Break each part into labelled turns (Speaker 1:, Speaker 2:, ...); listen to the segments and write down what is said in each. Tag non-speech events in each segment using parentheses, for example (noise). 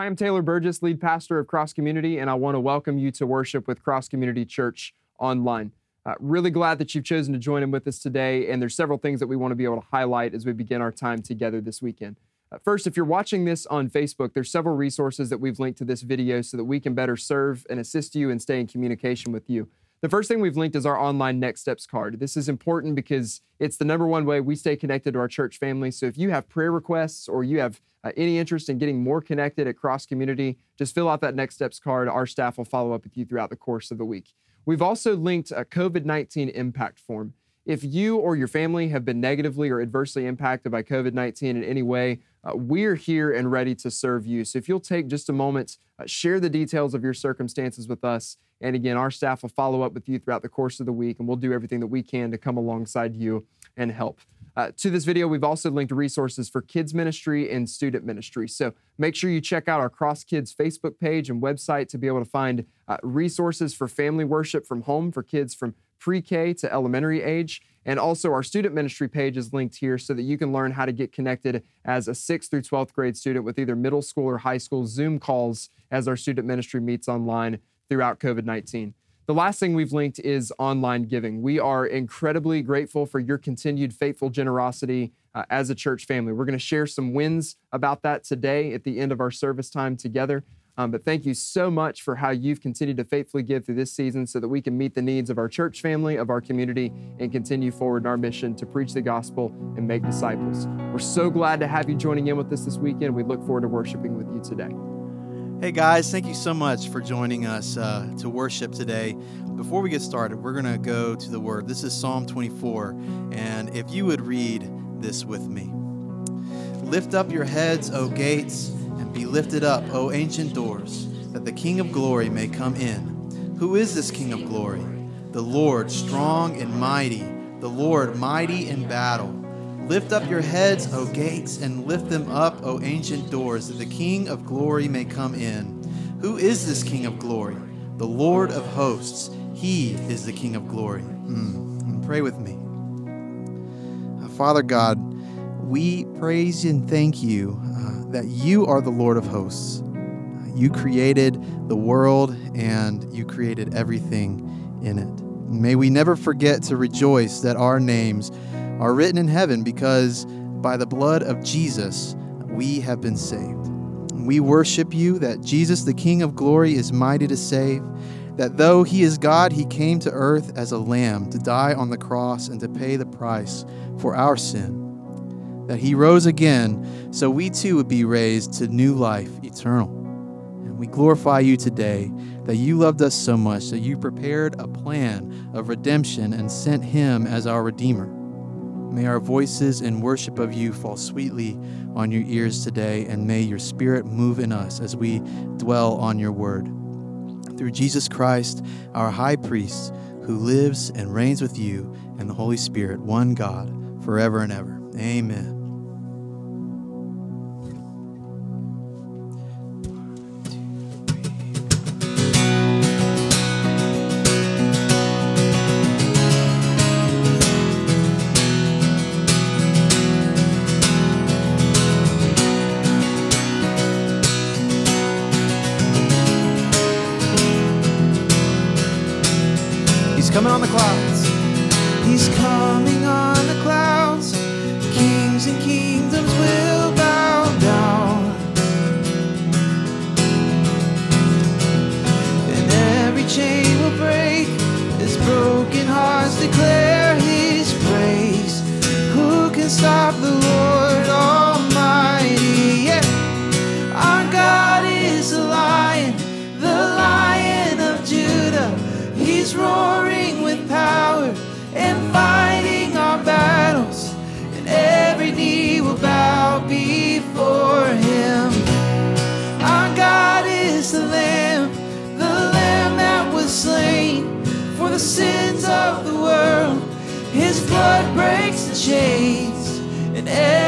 Speaker 1: Hi, I'm Taylor Burgess, lead pastor of Cross Community, and I want to welcome you to worship with Cross Community Church online. Uh, really glad that you've chosen to join in with us today, and there's several things that we want to be able to highlight as we begin our time together this weekend. Uh, first, if you're watching this on Facebook, there's several resources that we've linked to this video so that we can better serve and assist you and stay in communication with you. The first thing we've linked is our online Next Steps card. This is important because it's the number one way we stay connected to our church family. So if you have prayer requests or you have uh, any interest in getting more connected at Cross Community, just fill out that Next Steps card. Our staff will follow up with you throughout the course of the week. We've also linked a COVID 19 impact form. If you or your family have been negatively or adversely impacted by COVID 19 in any way, uh, we're here and ready to serve you. So if you'll take just a moment, uh, share the details of your circumstances with us. And again, our staff will follow up with you throughout the course of the week, and we'll do everything that we can to come alongside you and help. Uh, to this video, we've also linked resources for kids ministry and student ministry. So make sure you check out our Cross Kids Facebook page and website to be able to find uh, resources for family worship from home for kids from pre K to elementary age. And also, our student ministry page is linked here so that you can learn how to get connected as a 6th through 12th grade student with either middle school or high school Zoom calls as our student ministry meets online throughout COVID 19. The last thing we've linked is online giving. We are incredibly grateful for your continued faithful generosity uh, as a church family. We're going to share some wins about that today at the end of our service time together. Um, but thank you so much for how you've continued to faithfully give through this season so that we can meet the needs of our church family, of our community, and continue forward in our mission to preach the gospel and make disciples. We're so glad to have you joining in with us this weekend. We look forward to worshiping with you today.
Speaker 2: Hey guys, thank you so much for joining us uh, to worship today. Before we get started, we're going to go to the Word. This is Psalm 24, and if you would read this with me Lift up your heads, O gates and be lifted up, O ancient doors, that the King of glory may come in. Who is this King of glory? The Lord, strong and mighty, the Lord, mighty in battle. Lift up your heads, O gates, and lift them up, O ancient doors, that the King of glory may come in. Who is this King of glory? The Lord of hosts. He is the King of glory. Mm. Pray with me. Uh, Father God, we praise and thank you uh, that you are the Lord of hosts. You created the world and you created everything in it. May we never forget to rejoice that our names are written in heaven because by the blood of Jesus we have been saved. We worship you that Jesus, the King of glory, is mighty to save, that though he is God, he came to earth as a lamb to die on the cross and to pay the price for our sin that he rose again so we too would be raised to new life eternal. And we glorify you today that you loved us so much that you prepared a plan of redemption and sent him as our Redeemer. May our voices in worship of you fall sweetly on your ears today, and may your Spirit move in us as we dwell on your word. Through Jesus Christ, our high priest, who lives and reigns with you and the Holy Spirit, one God, forever and ever. Amen.
Speaker 3: Open up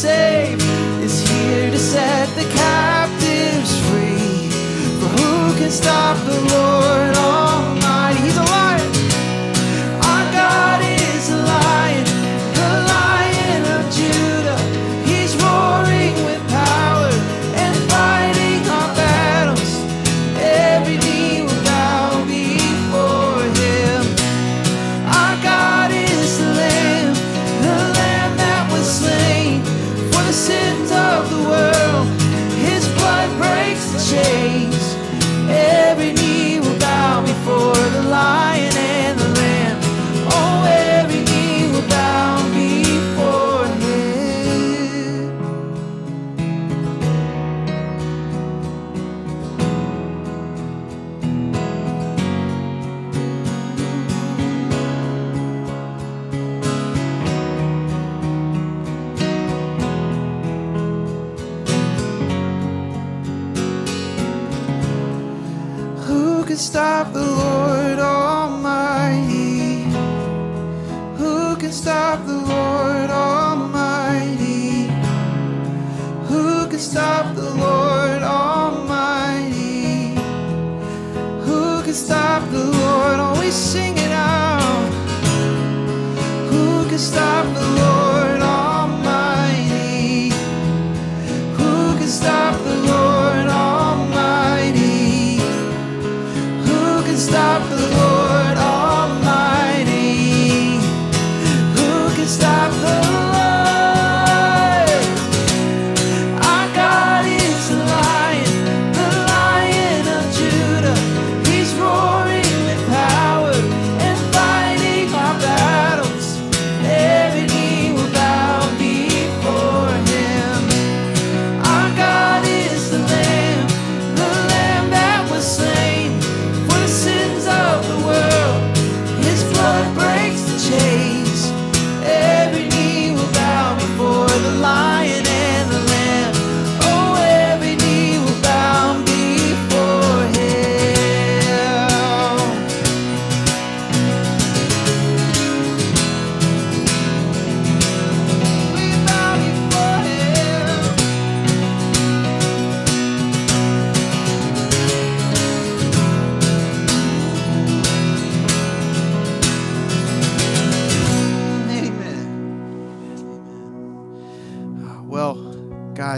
Speaker 2: save is here to set the captives free. For who can stop stop the Lord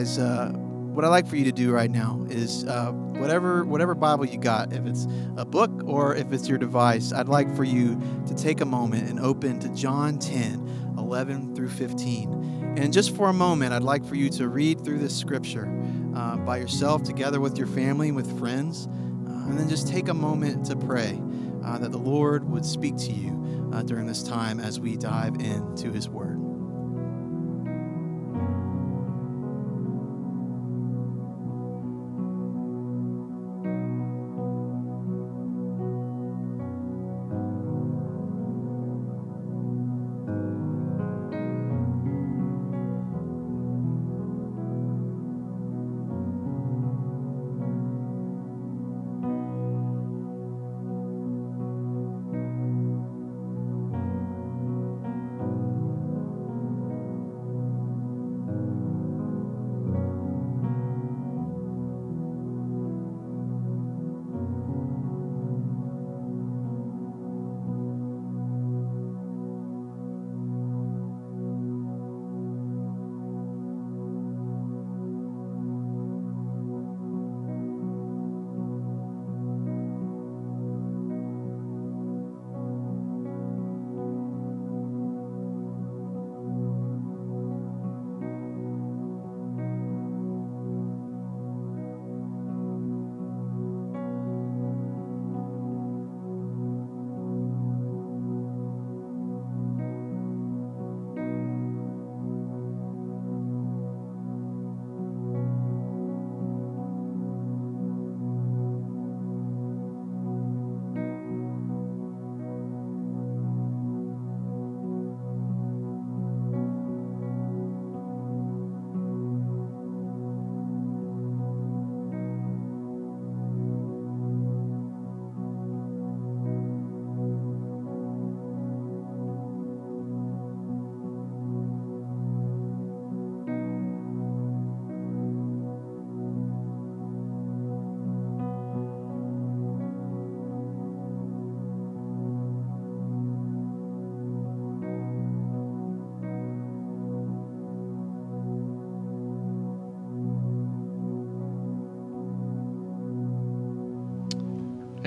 Speaker 4: guys, uh, what I'd like for you to do right now is uh, whatever whatever Bible you got, if it's a book or if it's your device, I'd like for you to take a moment and open to John 10, 11 through 15. And just for a moment, I'd like for you to read through this scripture uh, by yourself, together with your family, with friends, uh, and then just take a moment to pray uh, that the Lord would speak to you uh, during this time as we dive into His Word.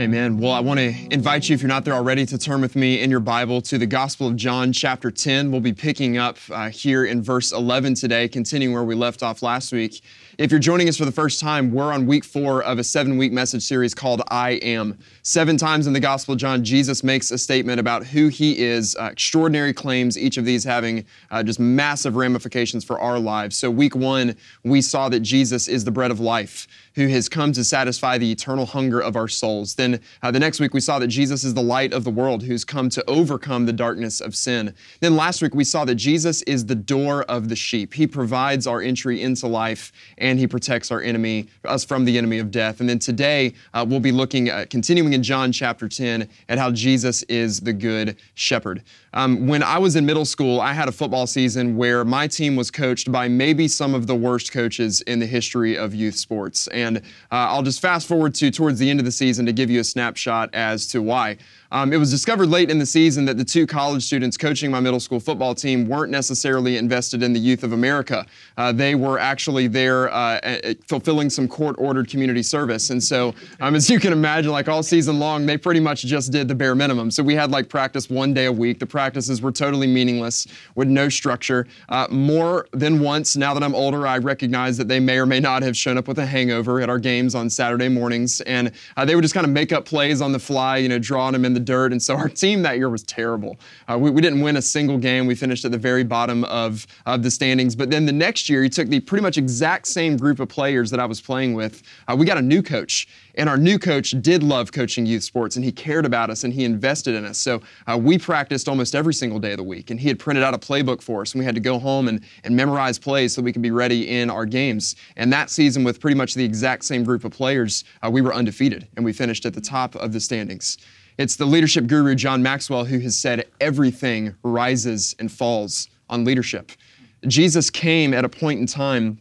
Speaker 1: Amen. Well, I want to invite you, if you're not there already, to turn with me in your Bible to the Gospel of John, chapter 10. We'll be picking up uh, here in verse 11 today, continuing where we left off last week. If you're joining us for the first time, we're on week four of a seven week message series called I Am. Seven times in the Gospel of John, Jesus makes a statement about who he is, uh, extraordinary claims, each of these having uh, just massive ramifications for our lives. So, week one, we saw that Jesus is the bread of life who has come to satisfy the eternal hunger of our souls. Then uh, the next week, we saw that Jesus is the light of the world who's come to overcome the darkness of sin. Then last week, we saw that Jesus is the door of the sheep. He provides our entry into life he protects our enemy, us from the enemy of death. And then today, uh, we'll be looking at, continuing in John chapter 10 at how Jesus is the good shepherd. Um, when I was in middle school, I had a football season where my team was coached by maybe some of the worst coaches in the history of youth sports. And uh, I'll just fast forward to towards the end of the season to give you a snapshot as to why. Um, it was discovered late in the season that the two college students coaching my middle school football team weren't necessarily invested in the youth of America. Uh, they were actually there uh, fulfilling some court ordered community service. And so, um, as you can imagine, like all season long, they pretty much just did the bare minimum. So, we had like practice one day a week. The practices were totally meaningless with no structure. Uh, more than once, now that I'm older, I recognize that they may or may not have shown up with a hangover at our games on Saturday mornings. And uh, they would just kind of make up plays on the fly, you know, drawing them in the dirt. And so our team that year was terrible. Uh, we, we, didn't win a single game. We finished at the very bottom of, of the standings. But then the next year, he took the pretty much exact same group of players that I was playing with. Uh, we got a new coach. And our new coach did love coaching youth sports and he cared about us and he invested in us. So uh, we practiced almost every single day of the week. And he had printed out a playbook for us and we had to go home and, and memorize plays so we could be ready in our games. And that season, with pretty much the exact same group of players, uh, we were undefeated and we finished at the top of the standings. It's the leadership guru John Maxwell who has said everything rises and falls on leadership. Jesus came at a point in time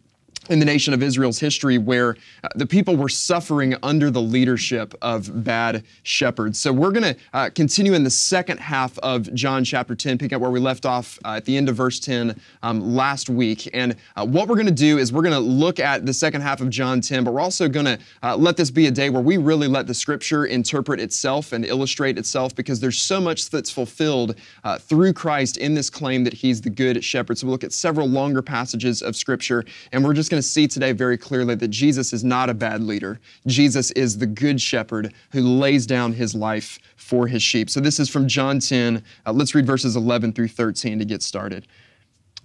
Speaker 1: in the nation of Israel's history where uh, the people were suffering under the leadership of bad shepherds. So we're going to uh, continue in the second half of John chapter 10, pick up where we left off uh, at the end of verse 10 um, last week. And uh, what we're going to do is we're going to look at the second half of John 10, but we're also going to uh, let this be a day where we really let the scripture interpret itself and illustrate itself because there's so much that's fulfilled uh, through Christ in this claim that he's the good shepherd. So we'll look at several longer passages of scripture and we're just going to see today very clearly that Jesus is not a bad leader. Jesus is the good shepherd who lays down his life for his sheep. So this is from John 10. Uh, let's read verses 11 through 13 to get started.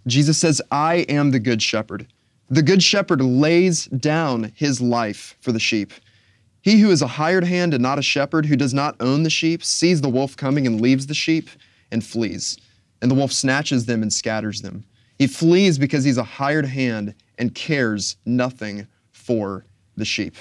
Speaker 1: Jesus says, I am the good shepherd. The good shepherd lays down his life for the sheep. He who is a hired hand and not a shepherd, who does not own the sheep, sees the wolf coming and leaves the sheep and flees. And the wolf snatches them and scatters them. He flees because he's a hired hand and cares nothing for the sheep.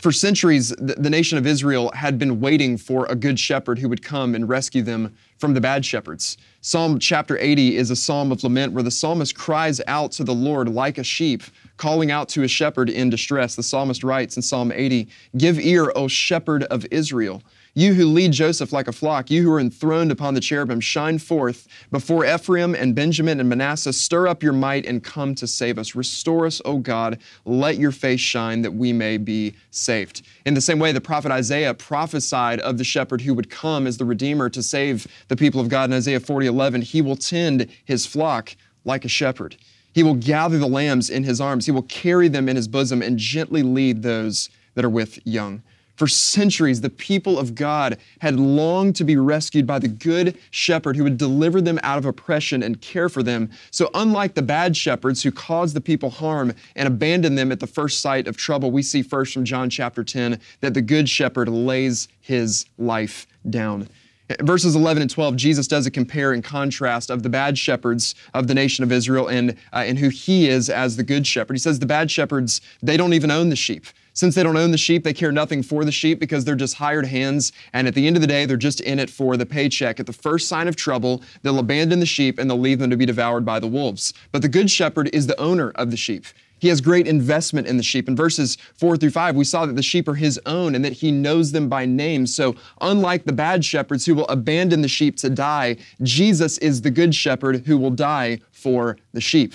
Speaker 1: For centuries, the nation of Israel had been waiting for a good shepherd who would come and rescue them from the bad shepherds. Psalm chapter 80 is a psalm of lament where the psalmist cries out to the Lord like a sheep, calling out to a shepherd in distress. The psalmist writes in Psalm 80 Give ear, O shepherd of Israel. You who lead Joseph like a flock, you who are enthroned upon the cherubim, shine forth before Ephraim and Benjamin and Manasseh. Stir up your might and come to save us. Restore us, O God. Let your face shine that we may be saved. In the same way, the prophet Isaiah prophesied of the shepherd who would come as the Redeemer to save the people of God in Isaiah 40 11. He will tend his flock like a shepherd. He will gather the lambs in his arms. He will carry them in his bosom and gently lead those that are with young. For centuries, the people of God had longed to be rescued by the good shepherd who would deliver them out of oppression and care for them. So, unlike the bad shepherds who caused the people harm and abandoned them at the first sight of trouble, we see first from John chapter 10 that the good shepherd lays his life down. Verses 11 and 12, Jesus does a compare and contrast of the bad shepherds of the nation of Israel and, uh, and who he is as the good shepherd. He says the bad shepherds, they don't even own the sheep. Since they don't own the sheep, they care nothing for the sheep because they're just hired hands. And at the end of the day, they're just in it for the paycheck. At the first sign of trouble, they'll abandon the sheep and they'll leave them to be devoured by the wolves. But the good shepherd is the owner of the sheep. He has great investment in the sheep. In verses four through five, we saw that the sheep are his own and that he knows them by name. So, unlike the bad shepherds who will abandon the sheep to die, Jesus is the good shepherd who will die for the sheep.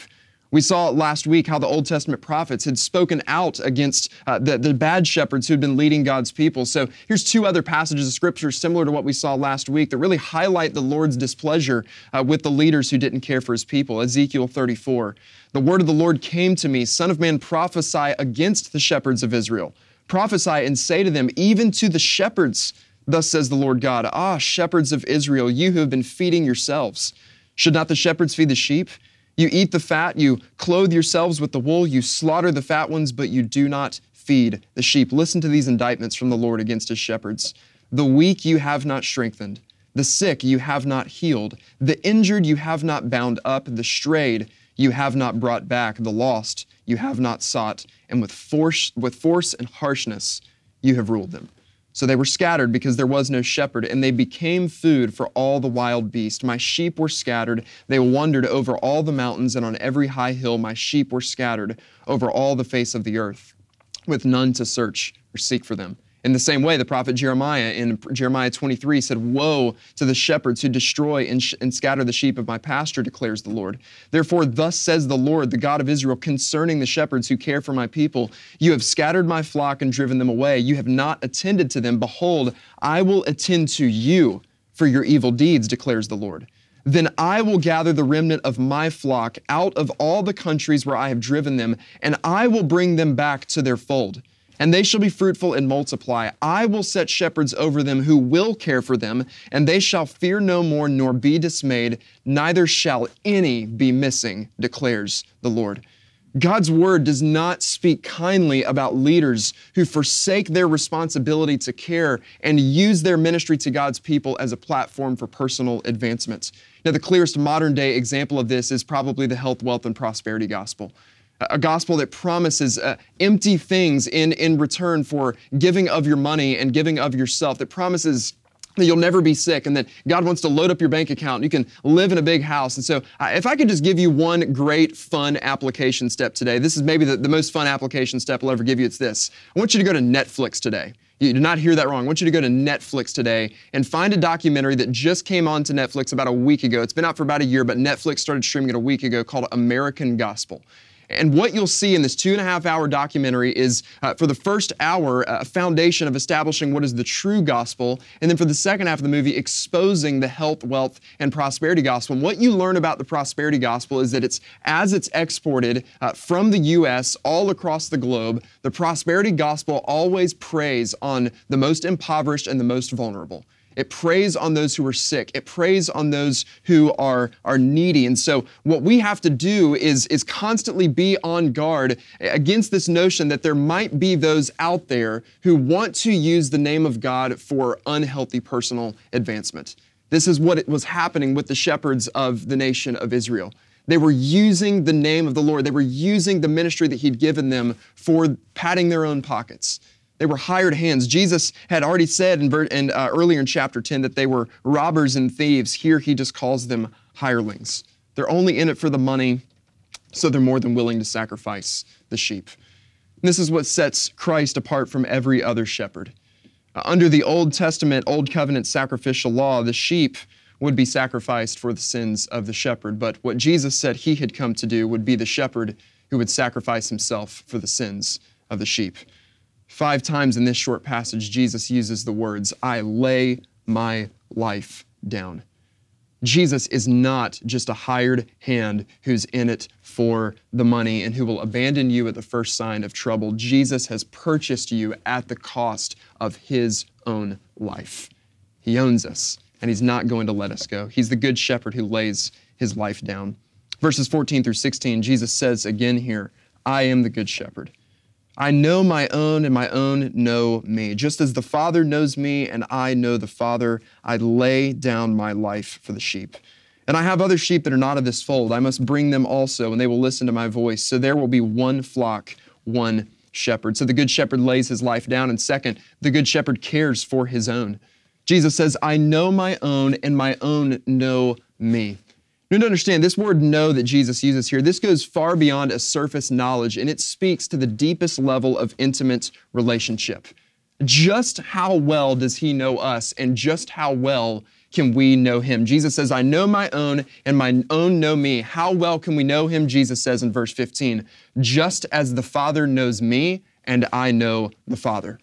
Speaker 1: We saw last week how the Old Testament prophets had spoken out against uh, the, the bad shepherds who had been leading God's people. So here's two other passages of scripture similar to what we saw last week that really highlight the Lord's displeasure uh, with the leaders who didn't care for his people. Ezekiel 34. The word of the Lord came to me, Son of man, prophesy against the shepherds of Israel. Prophesy and say to them, even to the shepherds, Thus says the Lord God, Ah, shepherds of Israel, you who have been feeding yourselves. Should not the shepherds feed the sheep? You eat the fat, you clothe yourselves with the wool, you slaughter the fat ones, but you do not feed the sheep. Listen to these indictments from the Lord against his shepherds. The weak you have not strengthened, the sick you have not healed, the injured you have not bound up, the strayed you have not brought back, the lost you have not sought, and with force, with force and harshness you have ruled them. So they were scattered because there was no shepherd, and they became food for all the wild beasts. My sheep were scattered. They wandered over all the mountains, and on every high hill my sheep were scattered over all the face of the earth, with none to search or seek for them. In the same way, the prophet Jeremiah in Jeremiah 23 said, Woe to the shepherds who destroy and, sh- and, scatter the sheep of my pasture, declares the Lord. Therefore, thus says the Lord, the God of Israel, concerning the shepherds who care for my people You have scattered my flock and driven them away. You have not attended to them. Behold, I will attend to you for your evil deeds, declares the Lord. Then I will gather the remnant of my flock out of all the countries where I have driven them, and I will bring them back to their fold and they shall be fruitful and multiply. I will set shepherds over them who will care for them, and they shall fear no more nor be dismayed, neither shall any be missing, declares the Lord. God's word does not speak kindly about leaders who forsake their responsibility to care and use their ministry to God's people as a platform for personal advancement. Now, the clearest modern day example of this is probably the health, wealth, and prosperity gospel a gospel that promises uh, empty things in, in return for giving of your money and giving of yourself, that promises that you'll never be sick and that God wants to load up your bank account. You can live in a big house. And so, uh, if I could just give you one great fun application step today, this is maybe the, the most fun application step I'll ever give you. It's this I want you to go to Netflix today. You did not hear that wrong. I want you to go to Netflix today and find a documentary that just came on to Netflix about a week ago. It's been out for about a year, but Netflix started streaming it a week ago called American Gospel. And what you'll see in this two and a half hour documentary is, uh, for the first hour, a foundation of establishing what is the true gospel. And then for the second half of the movie, exposing the health, wealth, and prosperity gospel. And what you learn about the prosperity gospel is that it's as it's exported uh, from the U.S. all across the globe, the prosperity gospel always preys on the most impoverished and the most vulnerable. It preys on those who are sick. It preys on those who are, are needy. And so, what we have to do is, is constantly be on guard against this notion that there might be those out there who want to use the name of God for unhealthy personal advancement. This is what was happening with the shepherds of the nation of Israel. They were using the name of the Lord, they were using the ministry that He'd given them for padding their own pockets. They were hired hands. Jesus had already said in, in uh, earlier in chapter 10 that they were robbers and thieves. Here he just calls them hirelings. They're only in it for the money, so they're more than willing to sacrifice the sheep. And this is what sets Christ apart from every other shepherd. Uh, under the Old Testament, Old Covenant sacrificial law, the sheep would be sacrificed for the sins of the shepherd. But what Jesus said he had come to do would be the shepherd who would sacrifice himself for the sins of the sheep. Five times in this short passage, Jesus uses the words, I lay my life down. Jesus is not just a hired hand who's in it for the money and who will abandon you at the first sign of trouble. Jesus has purchased you at the cost of his own life. He owns us, and he's not going to let us go. He's the good shepherd who lays his life down. Verses 14 through 16, Jesus says again here, I am the good shepherd. I know my own, and my own know me. Just as the Father knows me, and I know the Father, I lay down my life for the sheep. And I have other sheep that are not of this fold. I must bring them also, and they will listen to my voice. So there will be one flock, one shepherd. So the good shepherd lays his life down. And second, the good shepherd cares for his own. Jesus says, I know my own, and my own know me. You need to understand this word know that Jesus uses here, this goes far beyond a surface knowledge and it speaks to the deepest level of intimate relationship. Just how well does he know us and just how well can we know him? Jesus says, I know my own, and my own know me. How well can we know him? Jesus says in verse 15, just as the Father knows me, and I know the Father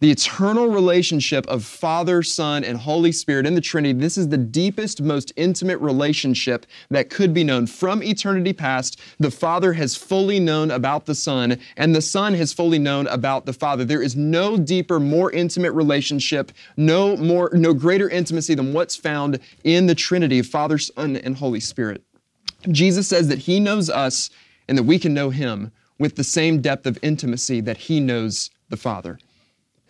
Speaker 1: the eternal relationship of Father, Son, and Holy Spirit in the Trinity. This is the deepest, most intimate relationship that could be known. From eternity past, the Father has fully known about the Son, and the Son has fully known about the Father. There is no deeper, more intimate relationship, no more, no greater intimacy than what's found in the Trinity of Father, Son, and Holy Spirit. Jesus says that He knows us and that we can know Him with the same depth of intimacy that He knows the Father.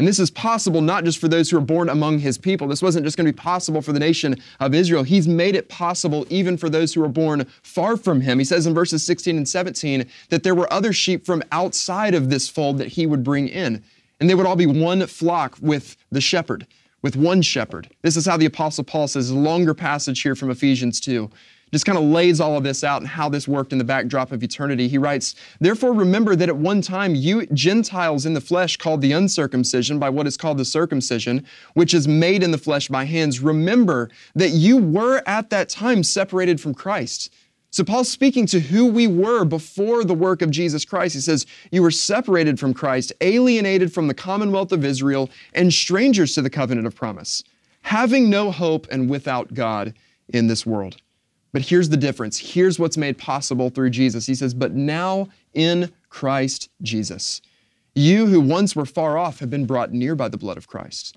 Speaker 1: And this is possible not just for those who are born among his people. This wasn't just going to be possible for the nation of Israel. He's made it possible even for those who are born far from him. He says in verses 16 and 17 that there were other sheep from outside of this fold that he would bring in. And they would all be one flock with the shepherd, with one shepherd. This is how the Apostle Paul says, a longer passage here from Ephesians 2 just kind of lays all of this out and how this worked in the backdrop of eternity. He writes, Therefore, remember that at one time you Gentiles in the flesh called the uncircumcision by what is called the circumcision, which is made in the flesh by hands. Remember that you were at that time separated from Christ. So, Paul's speaking to who we were before the work of Jesus Christ. He says, You were separated from Christ, alienated from the commonwealth of Israel, and strangers to the covenant of promise, having no hope and without God in this world. But here's the difference. Here's what's made possible through Jesus. He says, But now in Christ Jesus, you who once were far off have been brought near by the blood of Christ.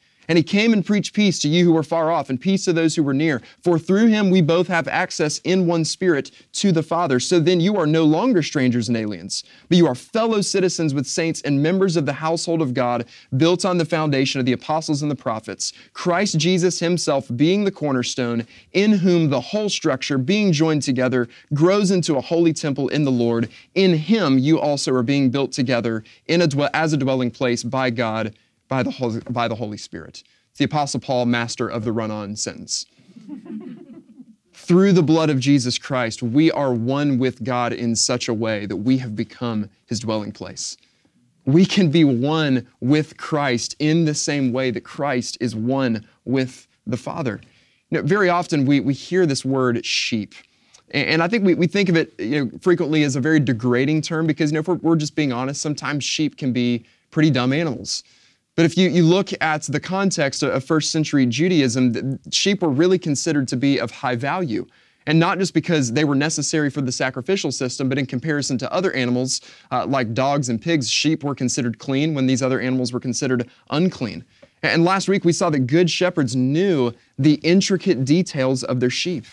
Speaker 1: And he came and preached peace to you who were far off and peace to those who were near. For through him we both have access in one spirit to the Father. So then you are no longer strangers and aliens, but you are fellow citizens with saints and members of the household of God, built on the foundation of the apostles and the prophets, Christ Jesus himself being the cornerstone, in whom the whole structure, being joined together, grows into a holy temple in the Lord. In him you also are being built together in a, as a dwelling place by God by the Holy, by the Holy Spirit. It's the Apostle Paul, master of the run on sentence. (laughs) Through the blood of Jesus Christ, we are one with God in such a way that we have become his dwelling place. We can be one with Christ in the same way that Christ is one with the Father. You know, very often we, we hear this word sheep. And I think we, we think of it you know, frequently as a very degrading term because, you know, if we're, we're just being honest, sometimes sheep can be pretty dumb animals. But if you, you look at the context of first century Judaism, sheep were really considered to be of high value. And not just because they were necessary for the sacrificial system, but in comparison to other animals uh, like dogs and pigs, sheep were considered clean when these other animals were considered unclean. And last week we saw that good shepherds knew the intricate details of their sheep.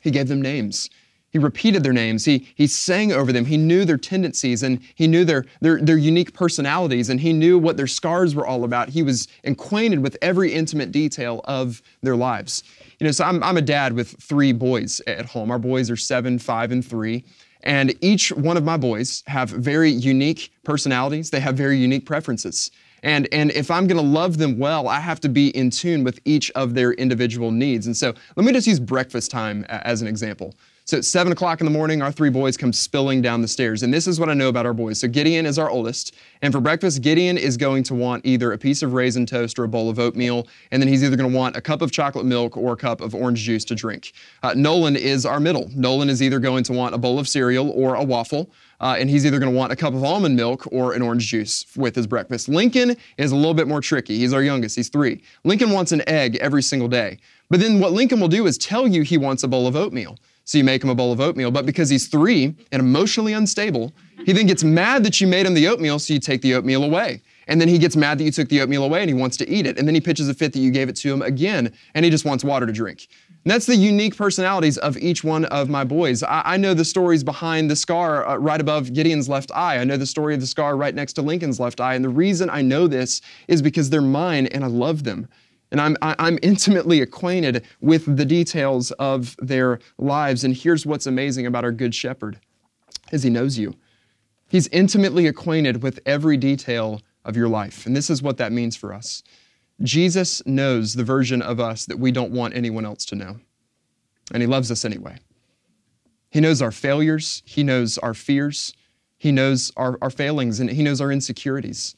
Speaker 1: He gave them names. He repeated their names. He, he sang over them. He knew their tendencies and he knew their, their, their unique personalities and he knew what their scars were all about. He was acquainted with every intimate detail of their lives. You know, so I'm, I'm a dad with three boys at home. Our boys are seven, five, and three. And each one of my boys have very unique personalities. They have very unique preferences. And, and if I'm going to love them well, I have to be in tune with each of their individual needs. And so let me just use breakfast time as an example. So at 7 o'clock in the morning, our three boys come spilling down the stairs. And this is what I know about our boys. So Gideon is our oldest. And for breakfast, Gideon is going to want either a piece of raisin toast or a bowl of oatmeal. And then he's either going to want a cup of chocolate milk or a cup of orange juice to drink. Uh, Nolan is our middle. Nolan is either going to want a bowl of cereal or a waffle. Uh, and he's either going to want a cup of almond milk or an orange juice with his breakfast. Lincoln is a little bit more tricky. He's our youngest, he's three. Lincoln wants an egg every single day. But then what Lincoln will do is tell you he wants a bowl of oatmeal. So you make him a bowl of oatmeal. But because he's three and emotionally unstable, he then gets mad that you made him the oatmeal, so you take the oatmeal away. And then he gets mad that you took the oatmeal away and he wants to eat it. And then he pitches a fit that you gave it to him again and he just wants water to drink. And that's the unique personalities of each one of my boys. I, I know the stories behind the scar uh, right above Gideon's left eye. I know the story of the scar right next to Lincoln's left eye. And the reason I know this is because they're mine and I love them and I'm, I'm intimately acquainted with the details of their lives. And here's what's amazing about our good shepherd is he knows you. He's intimately acquainted with every detail of your life. And this is what that means for us. Jesus knows the version of us that we don't want anyone else to know. And He loves us anyway. He knows our failures, He knows our fears, He knows our, our failings, and He knows our insecurities.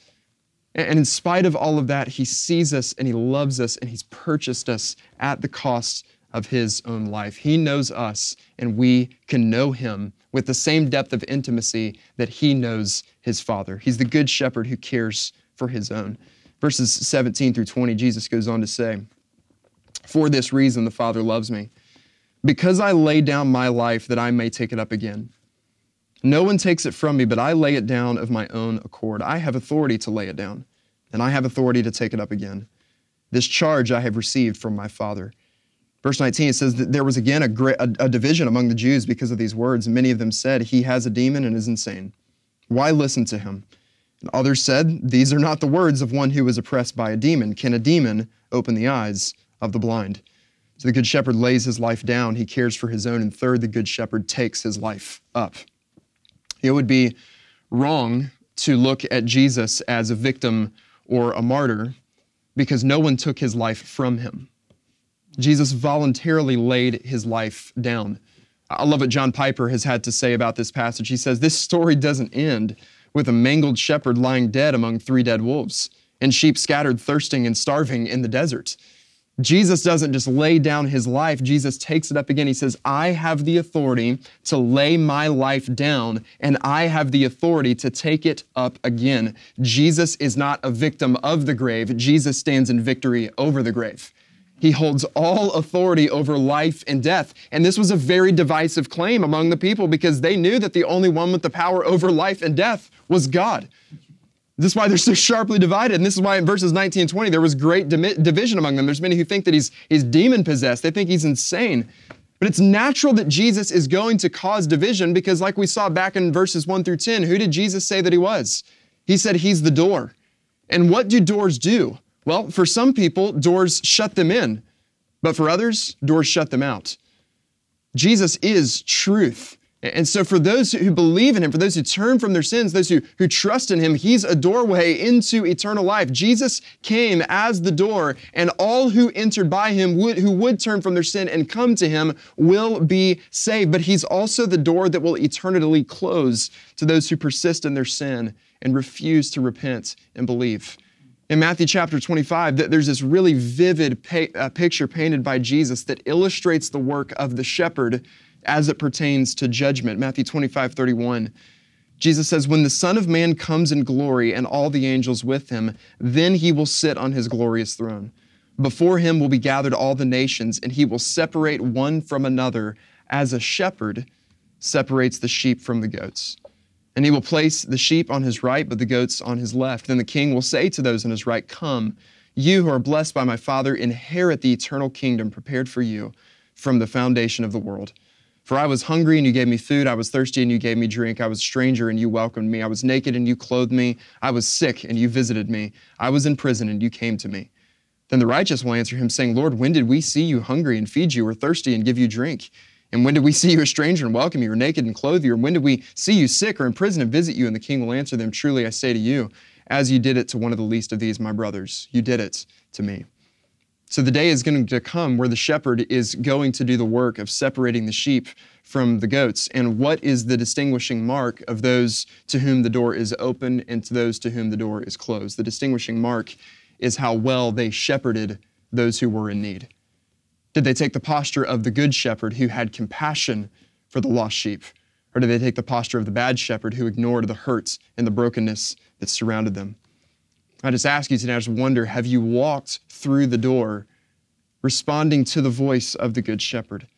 Speaker 1: And in spite of all of that, He sees us and He loves us and He's purchased us at the cost of His own life. He knows us, and we can know Him with the same depth of intimacy that He knows His Father. He's the good shepherd who cares for His own. Verses 17 through 20, Jesus goes on to say, For this reason the Father loves me, because I lay down my life that I may take it up again. No one takes it from me, but I lay it down of my own accord. I have authority to lay it down, and I have authority to take it up again. This charge I have received from my Father. Verse 19, it says that there was again a, great, a, a division among the Jews because of these words. Many of them said, He has a demon and is insane. Why listen to him? And others said, These are not the words of one who is oppressed by a demon. Can a demon open the eyes of the blind? So the Good Shepherd lays his life down, he cares for his own. And third, the Good Shepherd takes his life up. It would be wrong to look at Jesus as a victim or a martyr because no one took his life from him. Jesus voluntarily laid his life down. I love what John Piper has had to say about this passage. He says, This story doesn't end with a mangled shepherd lying dead among three dead wolves and sheep scattered thirsting and starving in the desert. Jesus doesn't just lay down his life, Jesus takes it up again. He says, I have the authority to lay my life down, and I have the authority to take it up again. Jesus is not a victim of the grave, Jesus stands in victory over the grave. He holds all authority over life and death. And this was a very divisive claim among the people because they knew that the only one with the power over life and death was God. This is why they're so sharply divided. And this is why in verses 19 and 20, there was great division among them. There's many who think that he's, he's demon possessed, they think he's insane. But it's natural that Jesus is going to cause division because, like we saw back in verses 1 through 10, who did Jesus say that he was? He said he's the door. And what do doors do? Well, for some people, doors shut them in, but for others, doors shut them out. Jesus is truth. And so, for those who believe in him, for those who turn from their sins, those who, who trust in him, he's a doorway into eternal life. Jesus came as the door, and all who entered by him, would, who would turn from their sin and come to him, will be saved. But he's also the door that will eternally close to those who persist in their sin and refuse to repent and believe. In Matthew chapter 25, there's this really vivid uh, picture painted by Jesus that illustrates the work of the shepherd as it pertains to judgment. Matthew 25, 31. Jesus says, When the Son of Man comes in glory and all the angels with him, then he will sit on his glorious throne. Before him will be gathered all the nations, and he will separate one from another as a shepherd separates the sheep from the goats. And he will place the sheep on his right, but the goats on his left. Then the king will say to those on his right, Come, you who are blessed by my Father, inherit the eternal kingdom prepared for you from the foundation of the world. For I was hungry and you gave me food. I was thirsty and you gave me drink. I was a stranger and you welcomed me. I was naked and you clothed me. I was sick and you visited me. I was in prison and you came to me. Then the righteous will answer him, saying, Lord, when did we see you hungry and feed you, or thirsty and give you drink? And when did we (laughs) see you a stranger and welcome you, or naked and clothe you? Or when did we see you sick or in prison and visit you? And the king will answer them, Truly I say to you, as you did it to one of the least of these, my brothers, you did it to me. So the day is going to come where the shepherd is going to do the work of separating the sheep from the goats. And what is the distinguishing mark of those to whom the door is open and to those to whom the door is closed? The distinguishing mark is how well they shepherded those who were in need. Did they take the posture of the good shepherd who had compassion for the lost sheep? Or did they take the posture of the bad shepherd who ignored the hurts and the brokenness that surrounded them? I just ask you today, I just wonder have you walked through the door responding to the voice of the good shepherd?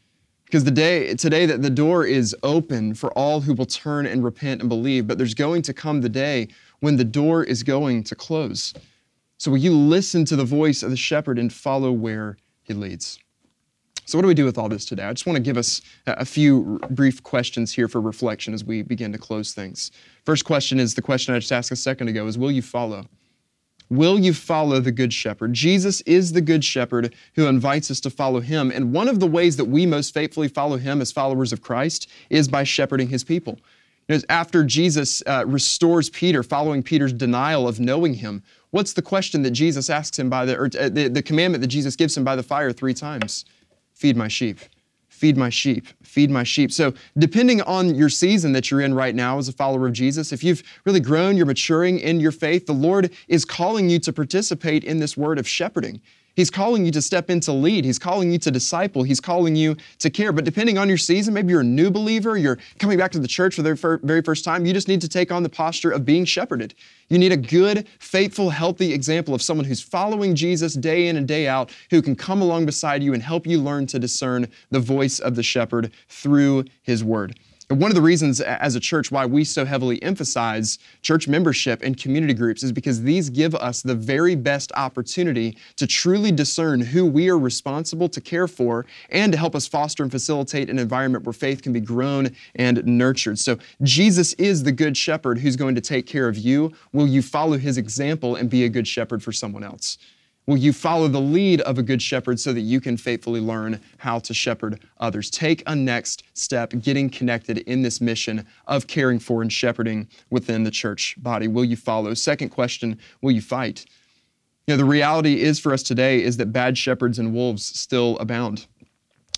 Speaker 1: Because the day today that the door is open for all who will turn and repent and believe, but there's going to come the day when the door is going to close. So will you listen to the voice of the shepherd and follow where he leads? So, what do we do with all this today? I just want to give us a few brief questions here for reflection as we begin to close things. First question is the question I just asked a second ago is will you follow? Will you follow the Good Shepherd? Jesus is the Good Shepherd who invites us to follow him. And one of the ways that we most faithfully follow him as followers of Christ is by shepherding his people. You know, after Jesus uh, restores Peter, following Peter's denial of knowing him, what's the question that Jesus asks him by the, or uh, the, the commandment that Jesus gives him by the fire three times? Feed my sheep feed my sheep, feed my sheep. So, depending on your season that you're in right now as a follower of Jesus, if you've really grown, you're maturing in your faith, the Lord is calling you to participate in this word of shepherding. He's calling you to step into lead. He's calling you to disciple. He's calling you to care. But depending on your season, maybe you're a new believer, you're coming back to the church for the very first time, you just need to take on the posture of being shepherded. You need a good, faithful, healthy example of someone who's following Jesus day in and day out, who can come along beside you and help you learn to discern the voice of the shepherd through his word. One of the reasons as a church why we so heavily emphasize church membership and community groups is because these give us the very best opportunity to truly discern who we are responsible to care for and to help us foster and facilitate an environment where faith can be grown and nurtured. So Jesus is the good shepherd who's going to take care of you. Will you follow his example and be a good shepherd for someone else? Will you follow the lead of a good shepherd so that you can faithfully learn how to shepherd others? Take a next step getting connected in this mission of caring for and shepherding within the church body. Will you follow? Second question, will you fight? You know, the reality is for us today is that bad shepherds and wolves still abound.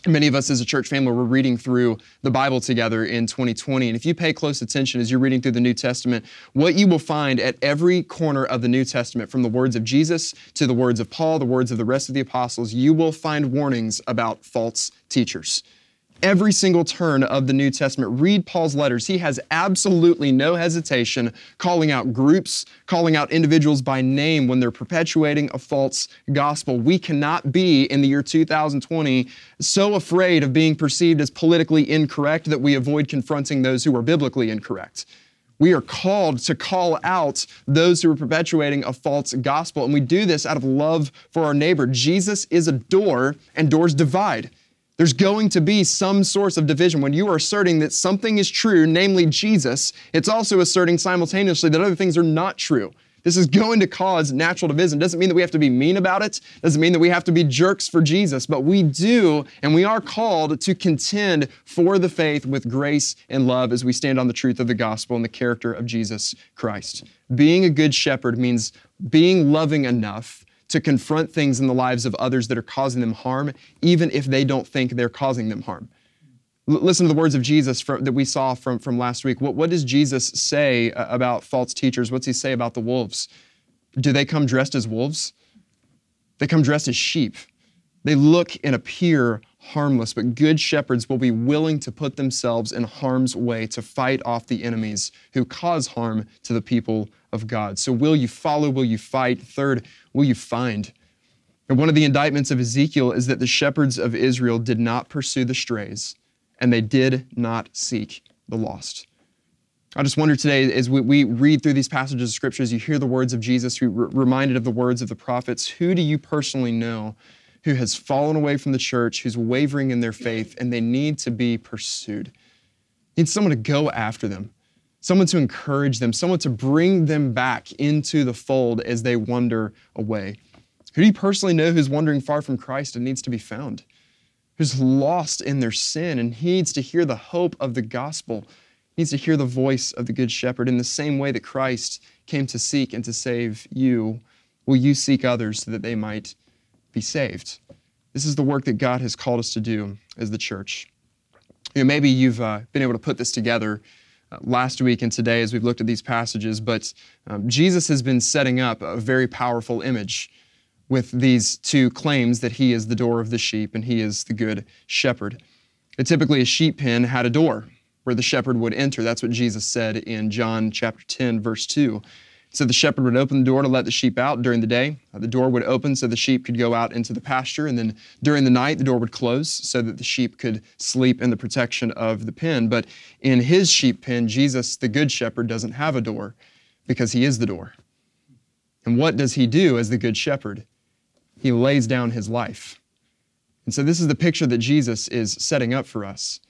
Speaker 1: Many of us as a church family were reading through the Bible together in 2020. And if you pay close attention as you're reading through the New Testament, what you will find at every corner of the New Testament, from the words of Jesus to the words of Paul, the words of the rest of the apostles, you will find warnings about false teachers every single turn of the New Testament. Read Paul's letters. He has absolutely no hesitation calling out groups, calling out individuals by name when they're perpetuating a false gospel. We cannot be in the year 2020 so afraid of being perceived as politically incorrect that we avoid confronting those who are biblically incorrect. We are called to call out those who are perpetuating a false gospel, and we do this out of love for our neighbor. Jesus is a door, and doors divide. There's going to be some source of division. When you are asserting that something is true, namely Jesus, it's also asserting simultaneously that other things are not true. This is going to cause natural division. Doesn't mean that we have to be mean about it. Doesn't mean that we have to be jerks for Jesus, but we do and we are called to contend for the faith with grace and love as we stand on the truth of the gospel and the character of Jesus Christ. Being a good shepherd means being loving enough to confront things in the lives of others that are causing them harm, even if they don't think they're causing them harm. L- listen to the words of Jesus from, that we saw from, from last week. What, what does Jesus say uh, about false teachers? What's he say about the wolves? Do they come dressed as wolves? They come dressed as sheep. They look and appear harmless, but good shepherds will be willing to put themselves in harm's way to fight off the enemies who cause harm to the people of God. So, will you follow? Will you fight? Third, will you find? And one of the indictments of Ezekiel is that the shepherds of Israel did not pursue the strays and they did not seek the lost. I just wonder today, as we, we read through these passages of scriptures, you hear the words of Jesus, you're reminded of the words of the prophets. Who do you personally know who has fallen away from the church, who's wavering in their faith, and they need to be pursued? Need someone to go after them someone to encourage them, someone to bring them back into the fold as they wander away. Who do you personally know who's wandering far from Christ and needs to be found? Who's lost in their sin and needs to hear the hope of the gospel, needs to hear the voice of the Good Shepherd in the same way that Christ came to seek and to save you. Will you seek others so that they might be saved? This is the work that God has called us to do as the church. You know, maybe you've uh, been able to put this together last week and today as we've looked at these passages, but um, Jesus has been setting up a very powerful image with these two claims that he is the door of the sheep and he is the good shepherd. And typically, a sheep pen had a door where the shepherd would enter. That's what Jesus said in John chapter 10, verse 2. So the shepherd would open the door to let the sheep out during the day. Uh, the door would open so the sheep could go out into the pasture. And then during the night, the door would close so that the sheep could sleep in the protection of the pen. But in his sheep pen, Jesus, the good shepherd, doesn't have a door because he is the door. And what does he do as the good shepherd? He lays down his life. And so this is the picture that Jesus is setting up for us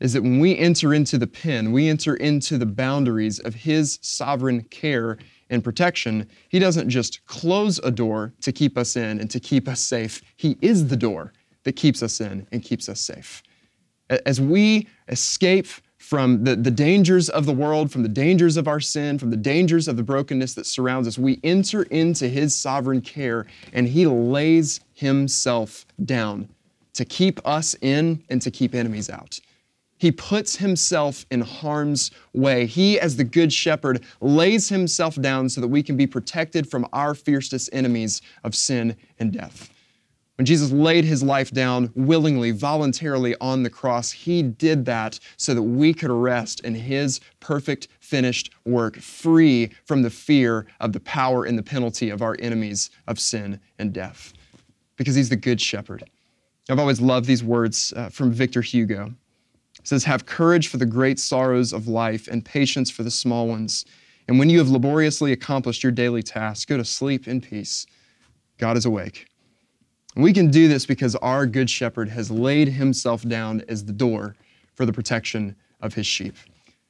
Speaker 1: is that when we enter into the pen, we enter into the boundaries of his sovereign care and protection, He doesn't just close a door to keep us in and to keep us safe. He is the door that keeps us in and keeps us safe. As we escape from the, the dangers of the world, from the dangers of our sin, from the dangers of the brokenness that surrounds us. We enter into His sovereign care and He lays Himself down to keep us in and to keep enemies out. He puts himself in harm's way. He, as the good shepherd, lays himself down so that we can be protected from our fiercest enemies of sin and death. When Jesus laid his life down willingly, voluntarily on the cross, he did that so that we could rest in his perfect, finished work, free from the fear of the power and the penalty of our enemies of sin and death. Because he's the good shepherd. I've always loved these words uh, from Victor Hugo. Says, Have courage for the great sorrows of life and patience for the small ones. And when you have laboriously accomplished your daily task, go to sleep in peace. God is awake. And we can do this because our good shepherd has laid himself down as the door for the protection of his sheep.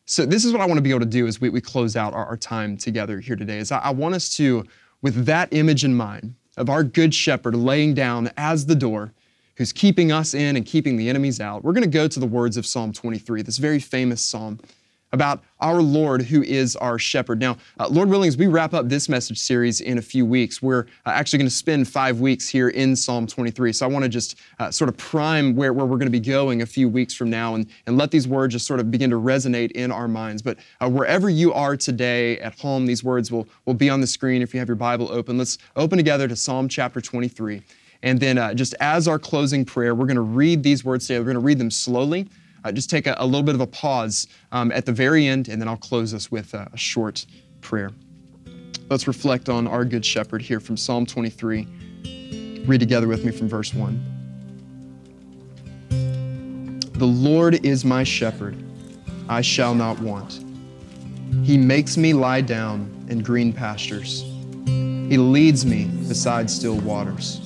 Speaker 1: So this is what I want to be able to do as we, we close out our, our time together here today. Is I, I want us to, with that image in mind of our good shepherd laying down as the door, who's keeping us in and keeping the enemies out, we're going to go to the words of Psalm 23, this very famous psalm about our Lord who is our shepherd. Now, uh, Lord willing, as we wrap up this message series in a few weeks, we're uh, actually going to spend five weeks here in Psalm 23. So I want to just uh, sort of prime where, where we're going to be going a few weeks from now and, and let these words just sort of begin to resonate in our minds. But uh, wherever you are today at home, these words will, will be on the screen if you have your Bible open. Let's open together to Psalm chapter 23. And then, uh, just as our closing prayer, we're going to read these words today. We're going to read them slowly. Uh, just take a, a, little bit of a pause um, at the very end, and then I'll close us with a, a short prayer. Let's reflect on our Good Shepherd here from Psalm 23. Read together with me from verse 1. The Lord is my shepherd, I shall not want. He makes me lie down in green pastures. He leads me beside still waters.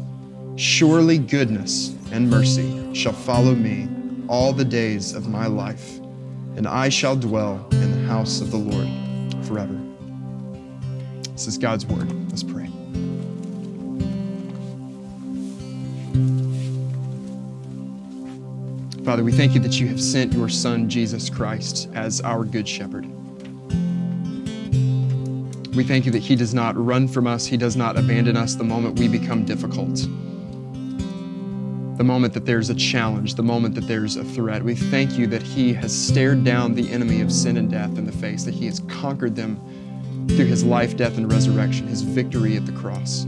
Speaker 1: Surely goodness and mercy shall follow me all the days of my life, and I shall dwell in the house of the Lord forever. This is God's word. Let's pray. Father, we thank you that you have sent your Son, Jesus Christ, as our good shepherd. We thank you that he does not run from us, he does not abandon us the moment we become difficult the moment that there's a challenge, the moment that there's a threat. We thank you that He has stared down the enemy of sin and death in the face, that He has conquered them through His life, death, and resurrection, His victory at the cross.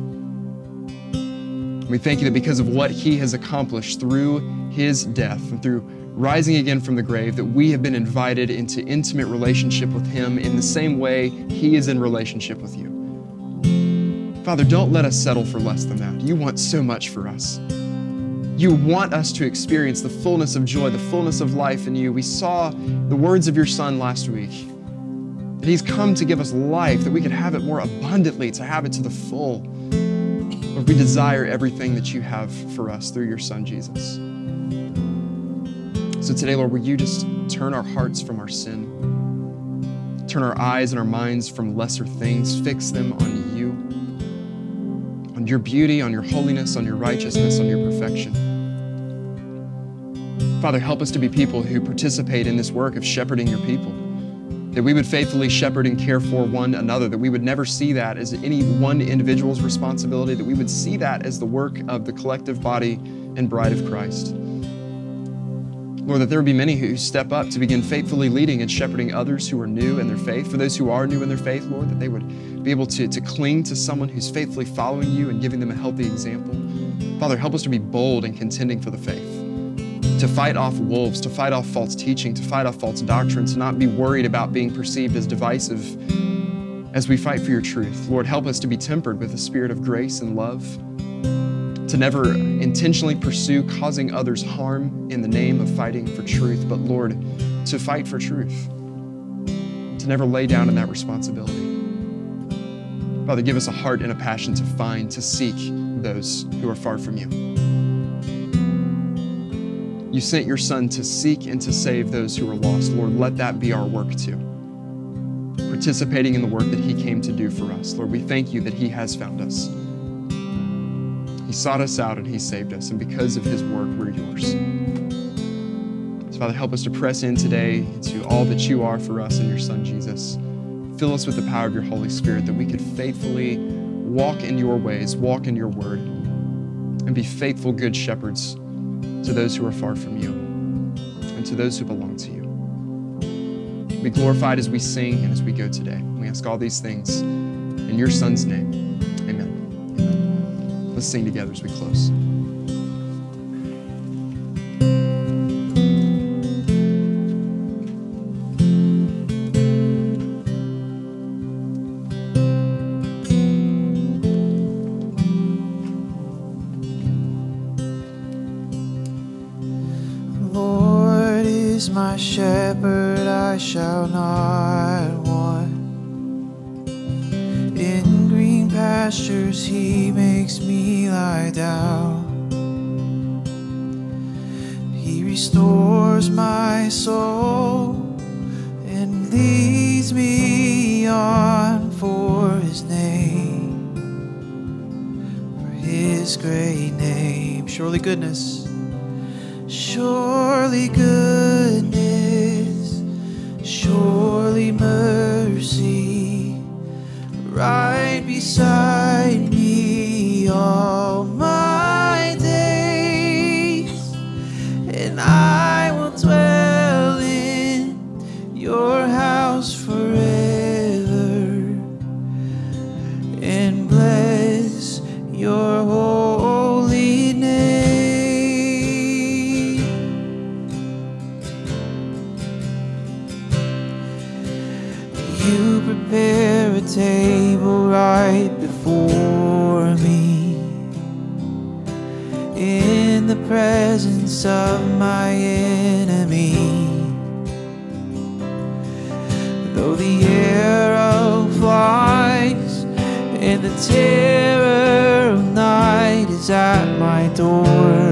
Speaker 1: We thank you that because of what He has accomplished through His death and through rising again from the grave, that we have been invited into intimate relationship with Him in the same way He is in relationship with you. Father, don't let us settle for less than that. You want so much for us. You want us to experience the fullness of joy, the fullness of life in you. We saw the words of your Son last week that He's come to give us life, that we could have it more abundantly, to have it to the full. Lord, we desire everything that you have for us through your Son, Jesus. So today, Lord, will you just turn our hearts from our sin, turn our eyes and our minds from lesser things, fix them on you your beauty, on your holiness, on your righteousness, on your perfection. Father, help us to be people who participate in this work of shepherding your people. That we would faithfully shepherd and care for one another, that we would never see that as any one individual's responsibility, that we would see that as the work of the collective body and bride of Christ. Lord, that there would be many who step up to begin faithfully leading and shepherding others who are new in their faith. For those who are new in their faith, Lord, that they would be able to, to cling to someone who's faithfully following you and giving them a healthy example. Father, help us to be bold in contending for the faith, to fight off wolves, to fight off false teaching, to fight off false doctrine, to not be worried about being perceived as divisive as we fight for your truth. Lord, help us to be tempered with a spirit of grace and love to never intentionally pursue causing others harm in the name of fighting for truth, but Lord, to fight for truth, to never lay down in that responsibility. Father, give us a heart and a passion to find, to seek those who are far from you. You sent your Son to seek and to save those who are lost. Lord, let that be our work too. Participating in the work that He came to do for us. Lord, we thank you that He has found us. He sought us out and He saved us, and because of His work, we're yours. So, Father, help us to press in today to all that you are for us in your Son, Jesus. Fill us with the power of your Holy Spirit that we could faithfully walk in your ways, walk in your word, and be faithful, good shepherds to those who are far from you and to those who belong to you. Be glorified as we sing and as we go today. We ask all these things in your Son's name. Let's sing together as we close.
Speaker 2: Lord is my shepherd, I shall not want. Pastures, he makes me lie down. He restores my soul and leads me on for his name. For his great name, surely goodness Surely goodness, surely mercy, right beside of my enemy. Though the arrow flies and the terror of night is at my door,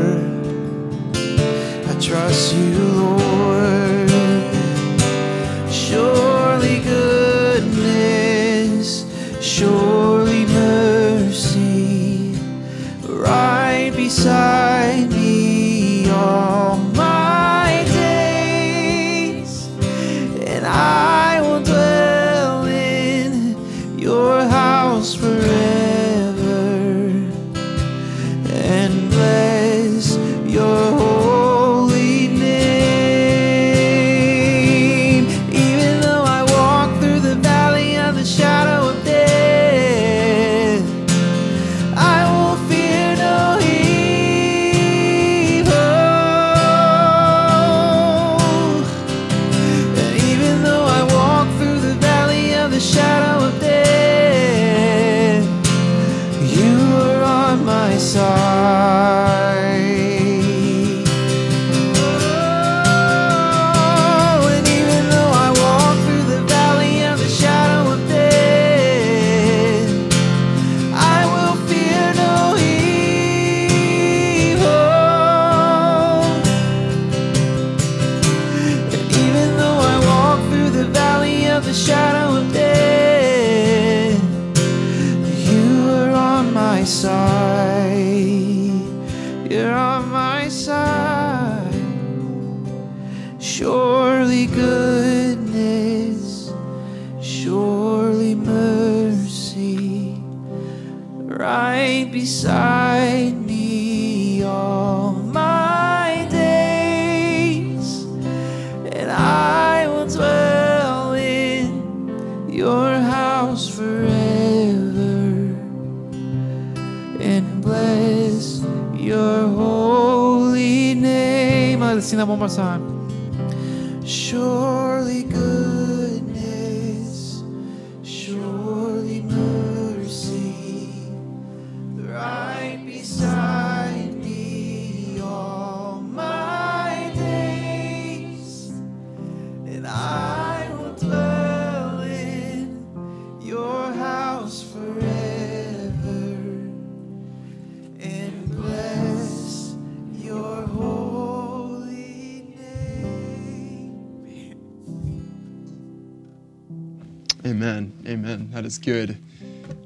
Speaker 2: beside me all my days, and I will dwell in your house forever and bless your holy name. Let's sing that one more time. Surely
Speaker 1: That is good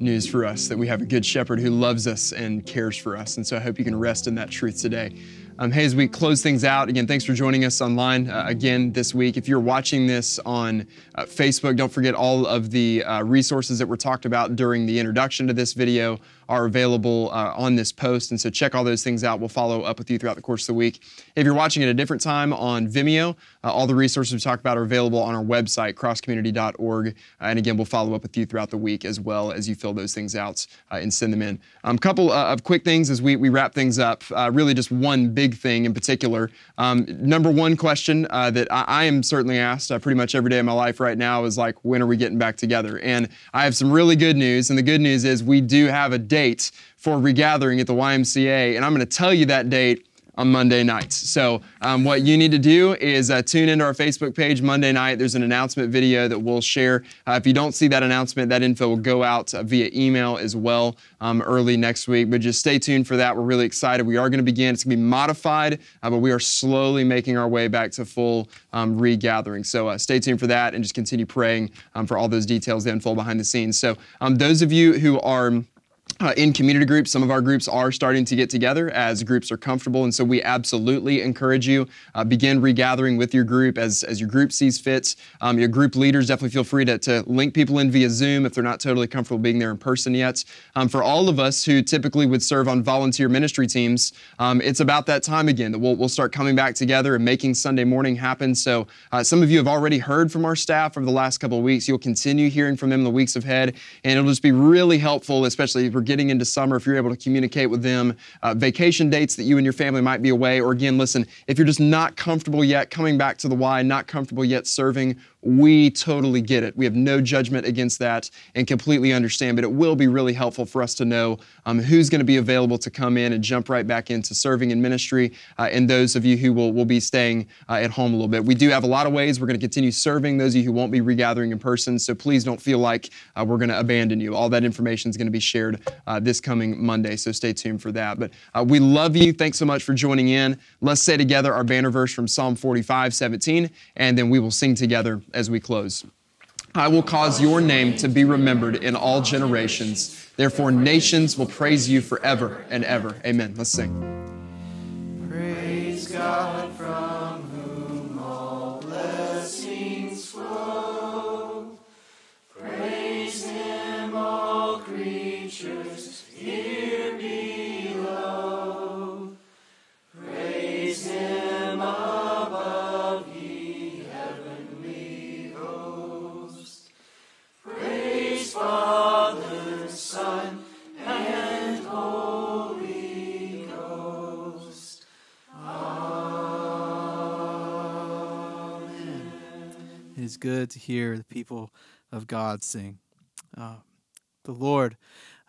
Speaker 1: news for us that we have a good shepherd who loves us and cares for us. And so I hope you can rest in that truth today. Um, hey, as we close things out, again, thanks for joining us online uh, again this week. If you're watching this on uh, Facebook, don't forget all of the uh, resources that were talked about during the introduction to this video are available uh, on this post. And so check all those things out. We'll follow up with you throughout the course of the week. If you're watching at a different time on Vimeo, uh, all the resources we talked about are available on our website, crosscommunity.org. Uh, and again, we'll follow up with you throughout the week as well as you fill those things out and send them in. A um, couple of quick things as we, we wrap things up. really, just one big thing in particular. Um, number one question uh, that I, I, am certainly asked uh, pretty much every day of my life right now is like, when are we getting back together? And I have some really good news. And the good news is we do have a date for regathering at the YMCA. And I'm going to tell you that date on Monday nights. So, um, what you need to do is uh, tune into our Facebook page Monday night. There's an announcement video that we'll share. Uh, if you don't see that announcement, that info will go out uh, via email as well um, early next week. But just stay tuned for that. We're really excited. We are going to begin. It's going to be modified, uh, but we are slowly making our way back to full um, regathering. So, uh, stay tuned for that and just continue praying um, for all those details that unfold behind the scenes. So, um, those of you who are uh, in community groups, some of our groups are starting to get together as groups are comfortable, and so we absolutely encourage you uh, begin regathering with your group as, as your group sees fit. Um, your group leaders definitely feel free to, to link people in via Zoom if they're not totally comfortable being there in person yet. Um, for all of us who typically would serve on volunteer ministry teams, um, it's about that time again that we'll, we'll start coming back together and making Sunday morning happen. So uh, some of you have already heard from our staff over the last couple of weeks. You'll continue hearing from them in the weeks ahead, and it'll just be really helpful, especially getting into summer, if you're able to communicate with them, uh, vacation dates that you and your family might be away, or again, listen, if you're just not comfortable yet coming back to the Y, not comfortable yet serving, we totally get it. We have no judgment against that and completely understand, but it will be really helpful for us to know um, who's going to be available to come in and jump right back into serving in ministry, uh, and those of you who will, will be staying uh, at home a little bit. We do have a lot of ways we're going to continue serving those of you who won't be regathering in person, so please don't feel like uh, we're going to abandon you. All that information is going to be shared uh, this coming Monday, so stay tuned for that. But uh, we love you. Thanks so much for joining in. Let's say together our banner verse from Psalm 45, 17, and then we will sing together as we close. I will cause your name to be remembered in all generations. Therefore, nations will praise you forever and ever. Amen. Let's sing.
Speaker 2: Praise God from whom all blessings flow. Praise Him, all creatures
Speaker 4: Is good to hear the people of God sing. Uh, the Lord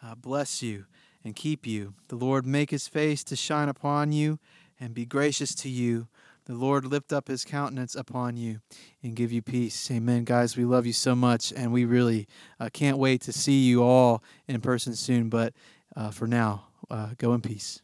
Speaker 4: uh, bless you and keep you. The Lord make his face to shine upon you and be gracious to you. The Lord lift up his countenance upon you and give you peace. Amen. Guys, we love you so much, and we really uh, can't wait to see you all in person soon. But uh, for now, uh, go in peace.